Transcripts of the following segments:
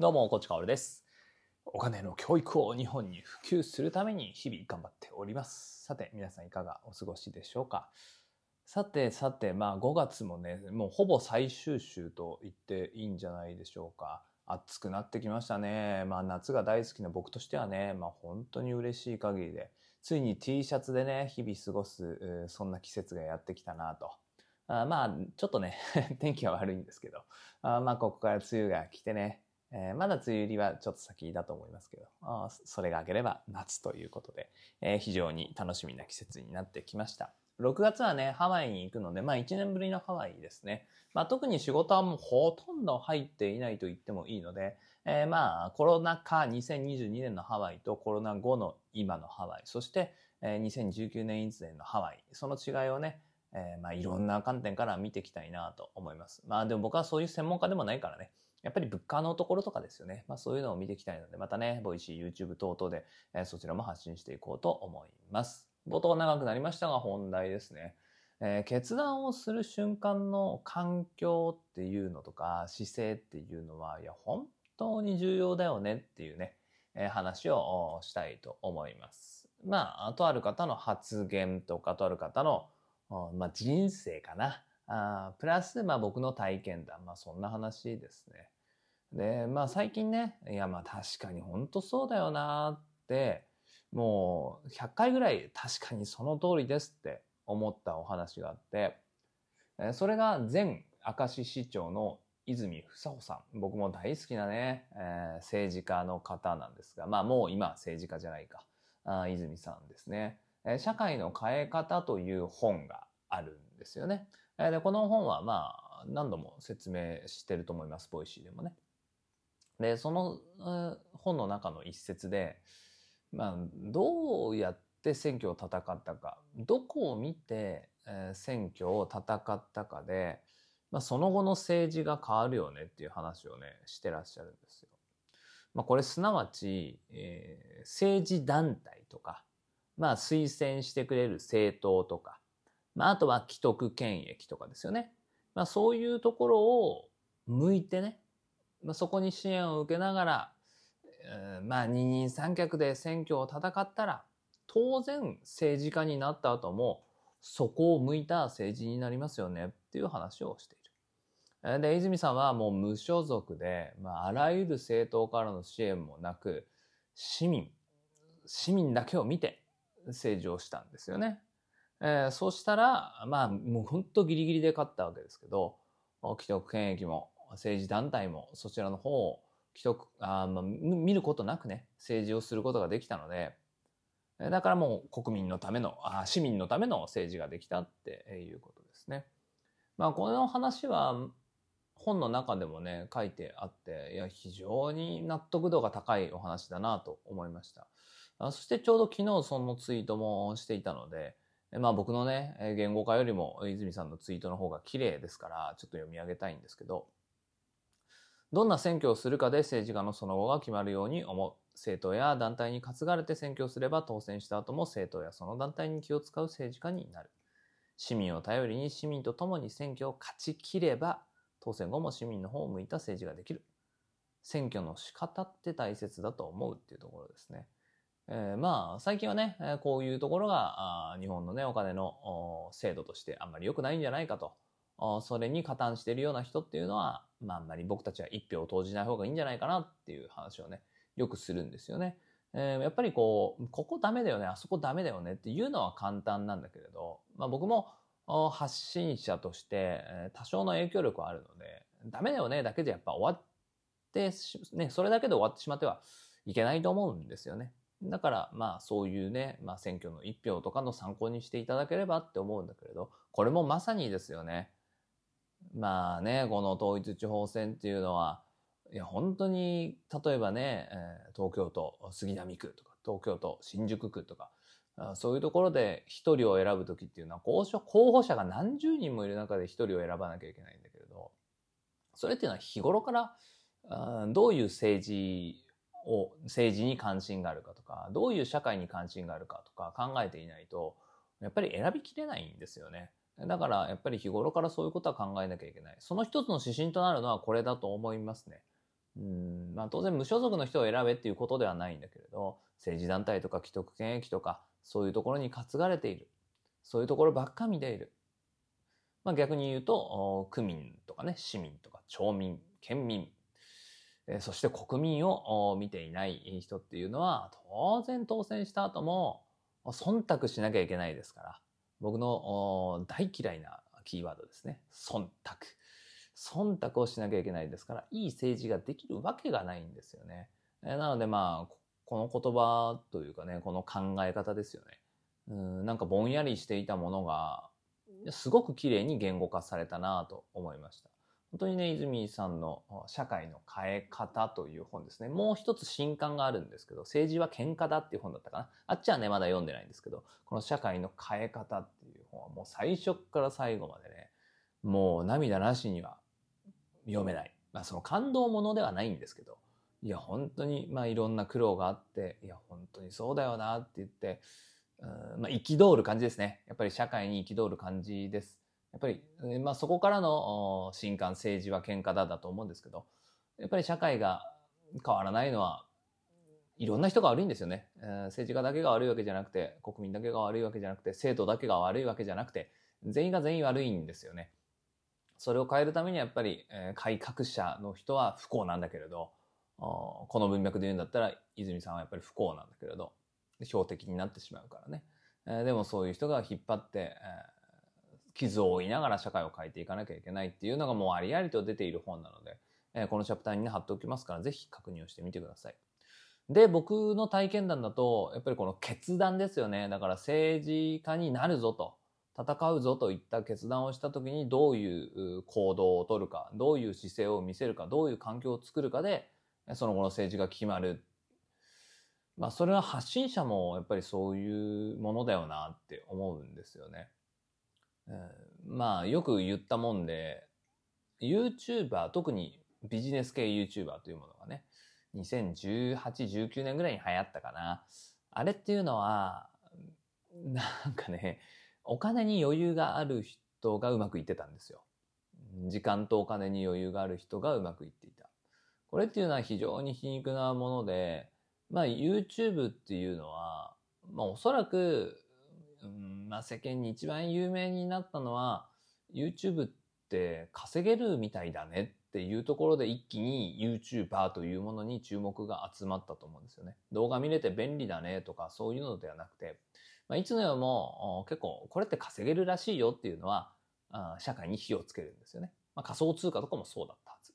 どうも、こちかおるです。お金の教育を日本に普及するために日々頑張っております。さて、皆さんいかがお過ごしでしょうか？さてさて、まあ5月もね、もうほぼ最終週と言っていいんじゃないでしょうか。暑くなってきましたね。まあ夏が大好きな僕としてはね、まあ本当に嬉しい限りで、ついに T シャツでね、日々過ごす、そんな季節がやってきたなと。あまあ、ちょっとね、天気は悪いんですけど、あまあここから梅雨が来てね、えーまだ梅雨入りはちょっと先だと思いますけど、あそれが明ければ夏ということで、えー非常に楽しみな季節になってきました。6月はね、ハワイに行くので、まあ1年ぶりのハワイですね。まあ特に仕事はもうほとんど入っていないと言ってもいいので、えーまあコロナ禍2022年のハワイとコロナ後の今のハワイ、そして、えー2019年以前のハワイ、その違いをね、えーまあいろんな観点から見ていきたいなと思います。まあでも僕はそういう専門家でもないからね、やっぱり物価のところとかですよね。まあそういうのを見ていきたいので、またね、 Voicy、YouTube 等々で、えーそちらも発信していこうと思います。冒頭長くなりましたが本題ですね。えー決断をする瞬間の環境っていうのとか姿勢っていうのは、いや、本当に重要だよねっていうね、えー話をしたいと思います。まあ、とある方の発言とか、とある方の、まあ、人生かな。あプラス、まあ僕の体験談。まあそんな話ですね。で、まあ最近ね、いやまあ確かに本当そうだよなって、もう100回ぐらい確かにその通りですって思ったお話があって、それが前明石市長の泉房穂さん。僕も大好きなね、えー政治家の方なんですが、まあもう今政治家じゃないか。あ泉さんですね。えー社会の変え方という本があるんですよね。えで、この本はまあ何度も説明してると思います。 Voicy でもね。で、その本の中の一節で、まあ、どうやって選挙を戦ったか、どこを見て、え選挙を戦ったかで、まあ、その後の政治が変わるよねっていう話をね、してらっしゃるんですよ。まあ、これすなわち、えー政治団体とか、まあ、推薦してくれる政党とか、まあ、あとは既得権益とかですよね。まあ、そういうところを向いてね、まあ、そこに支援を受けながら、えーまあ二人三脚で選挙を戦ったら当然政治家になった後もそこを向いた政治になりますよねっていう話をしている。で泉さんはもう無所属で、まあ、あらゆる政党からの支援もなく市民市民だけを見て政治をしたんですよね。えーそうしたらまあもう本当ギリギリで勝ったわけですけど既得権益も政治団体もそちらの方を既得あ、まあ、見ることなくね政治をすることができたのでだからもう国民のためのあ市民のための政治ができたっていうことですね。まあこの話は本の中でもね書いてあっていや非常に納得度が高いお話だなと思いました。そしてちょうど昨日そのツイートもしていたので、まあ僕のね、言語化よりも泉さんのツイートの方が綺麗ですから、ちょっと読み上げたいんですけど、どんな選挙をするかで政治家のその後が決まるように思う。政党や団体に担がれて選挙すれば当選した後も政党やその団体に気を使う政治家になる。市民を頼りに市民と共に選挙を勝ち切れば当選後も市民の方を向いた政治ができる。選挙の仕方って大切だと思うっていうところですね。えーまあ最近はね、こういうところが日本のねお金の制度としてあんまり良くないんじゃないかとそれに加担しているような人っていうのは、まあ、あんまり僕たちは一票を投じない方がいいんじゃないかなっていう話をねよくするんですよね。えーやっぱりこうここダメだよねあそこダメだよねっていうのは簡単なんだけれど、まあ、僕も発信者として、多少の影響力はあるのでダメだよねだけでやっぱ終わってねそれだけで終わってしまってはいけないと思うんですよね。だからまあそういうね、まあ、選挙の一票とかの参考にしていただければって思うんだけれどこれもまさにですよね。まあねこの統一地方選っていうのはいや本当に例えばね、東京都杉並区とか東京都新宿区とかそういうところで一人を選ぶ時っていうのは候補候補者が何十人もいる中で一人を選ばなきゃいけないんだけれどそれっていうのは日頃からどういう政治を政治に関心があるかとかどういう社会に関心があるかとか考えていないとやっぱり選びきれないんですよね。だからやっぱり日頃からそういうことは考えなきゃいけない。その一つの指針となるのはこれだと思いますね。うんまあ、当然無所属の人を選べっていうことではないんだけれど政治団体とか既得権益とかそういうところに担がれているそういうところばっか見ている、まあ、逆に言うと区民とかね市民とか町民県民そして国民を見ていない人っていうのは当然当選した後も忖度しなきゃいけないですから僕の大嫌いなキーワードですね。忖度。忖度をしなきゃいけないですからいい政治ができるわけがないんですよね。なのでまあこの言葉というかねこの考え方ですよね。うんなんかぼんやりしていたものがすごく綺麗に言語化されたなと思いました。本当にね、泉さんの社会の変え方という本ですね。もう一つ新刊があるんですけど、政治は喧嘩だっていう本だったかな。あっちはね、まだ読んでないんですけど、この社会の変え方っていう本はもう最初から最後までね、もう涙なしには読めない。まあその感動ものではないんですけど、いや本当にまあいろんな苦労があって、いや本当にそうだよなって言って、うんまあ憤る感じですね。やっぱり社会に憤る感じです。っぱり、まあ、そこからの新刊政治は喧嘩だだと思うんですけど、やっぱり社会が変わらないのは、いろんな人が悪いんですよね、えー。政治家だけが悪いわけじゃなくて、国民だけが悪いわけじゃなくて、生徒だけが悪いわけじゃなくて、全員が全員悪いんですよね。それを変えるためにはやっぱり、えー、改革者の人は不幸なんだけれど、この文脈で言うんだったら、泉さんはやっぱり不幸なんだけれど、標的になってしまうからね。えー、でもそういう人が引っ張って、えー傷を負いながら社会を変えていかなきゃいけないっていうのがもうありありと出ている本なので、えー、このチャプターにね貼っておきますからぜひ確認をしてみてください。で、僕の体験談だと、やっぱりこの決断ですよね。だから政治家になるぞと、戦うぞといった決断をした時にどういう行動をとるか、どういう姿勢を見せるか、どういう環境を作るかで、その後の政治が決まる。まあそれは発信者もやっぱりそういうものだよなって思うんですよね。まあよく言ったもんで YouTuber 特にビジネス系 YouTuber というものがね201819年ぐらいに流行ったかな。あれっていうのはなんかねお金に余裕がある人がうまくいってたんですよ。時間とお金に余裕がある人がうまくいっていた。これっていうのは非常に皮肉なものでまあ YouTube っていうのはまあおそらくうんまあ、世間に一番有名になったのは YouTube って稼げるみたいだねっていうところで一気に YouTuber というものに注目が集まったと思うんですよね。動画見れて便利だねとかそういうのではなくて、まあ、いつの世も結構これって稼げるらしいよっていうのは社会に火をつけるんですよね。まあ、仮想通貨とかもそうだったはず。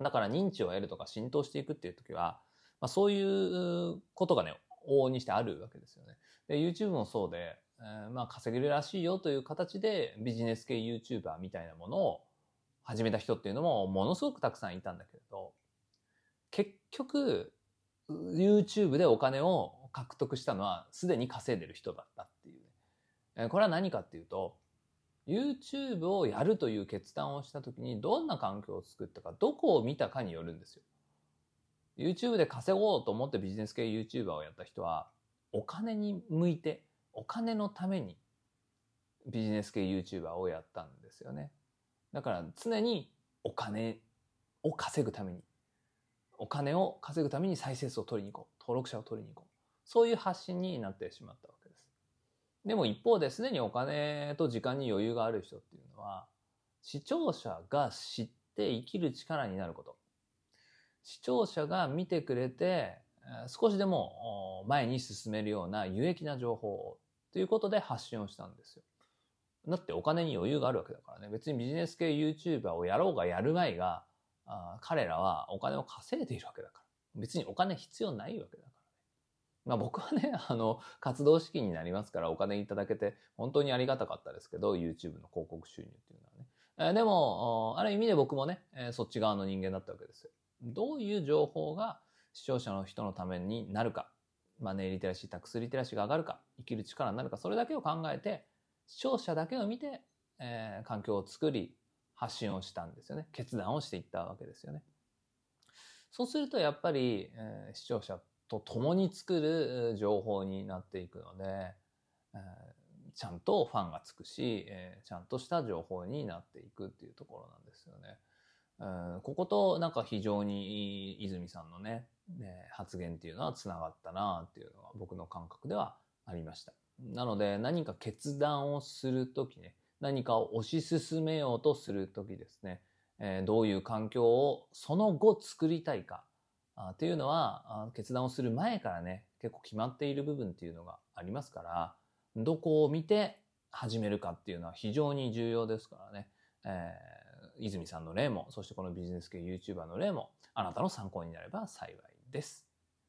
だから認知を得るとか浸透していくっていう時は、まあ、そういうことがね、往々にしてあるわけですよね。で、YouTube もそうで、えー、まあ稼げるらしいよという形でビジネス系 YouTuber みたいなものを始めた人っていうのもものすごくたくさんいたんだけれど、結局、YouTube でお金を獲得したのはすでに稼いでる人だったっていう、ね。え、これは何かっていうと、YouTube をやるという決断をした時にどんな環境を作ったか、どこを見たかによるんですよ。YouTube で稼ごうと思ってビジネス系 YouTuber をやった人は、お金に向いて、お金のためにビジネス系 YouTuber をやったんですよね。だから常にお金を稼ぐために、お金を稼ぐために再生数を取りに行こう。登録者を取りに行こう。そういう発信になってしまったわけです。でも一方ですでにお金と時間に余裕がある人っていうのは、視聴者が知って生きる力になること。視聴者が見てくれて、少しでも前に進めるような有益な情報をということで発信をしたんですよ。だってお金に余裕があるわけだからね。別にビジネス系 YouTuber をやろうがやるまいが、彼らはお金を稼いでいるわけだから。別にお金必要ないわけだからね。まあ僕はね、あの、活動資金になりますからお金いただけて本当にありがたかったですけど、YouTube の広告収入っていうのはね。でも、ある意味で僕もね、そっち側の人間だったわけですよ。どういう情報が視聴者の人のためになるか、マネーリテラシー、タックスリテラシーが上がるか、生きる力になるか、それだけを考えて、視聴者だけを見て、えー、環境を作り、発信をしたんですよね。決断をしていったわけですよね。そうするとやっぱり、えー、視聴者と共に作る情報になっていくので、えー、ちゃんとファンがつくし、えー、ちゃんとした情報になっていくっていうところなんですよね。うん、こことなんか非常に泉さんのね、ね発言っていうのはつながったなっていうのが僕の感覚ではありました。なので何か決断をするときね、何かを推し進めようとするときですね、えー、どういう環境をその後作りたいかっていうのは決断をする前からね、結構決まっている部分っていうのがありますから、どこを見て始めるかっていうのは非常に重要ですからね。えー、泉さんの例も、そしてこのビジネス系 YouTuber の例も、あなたの参考になれば幸いです。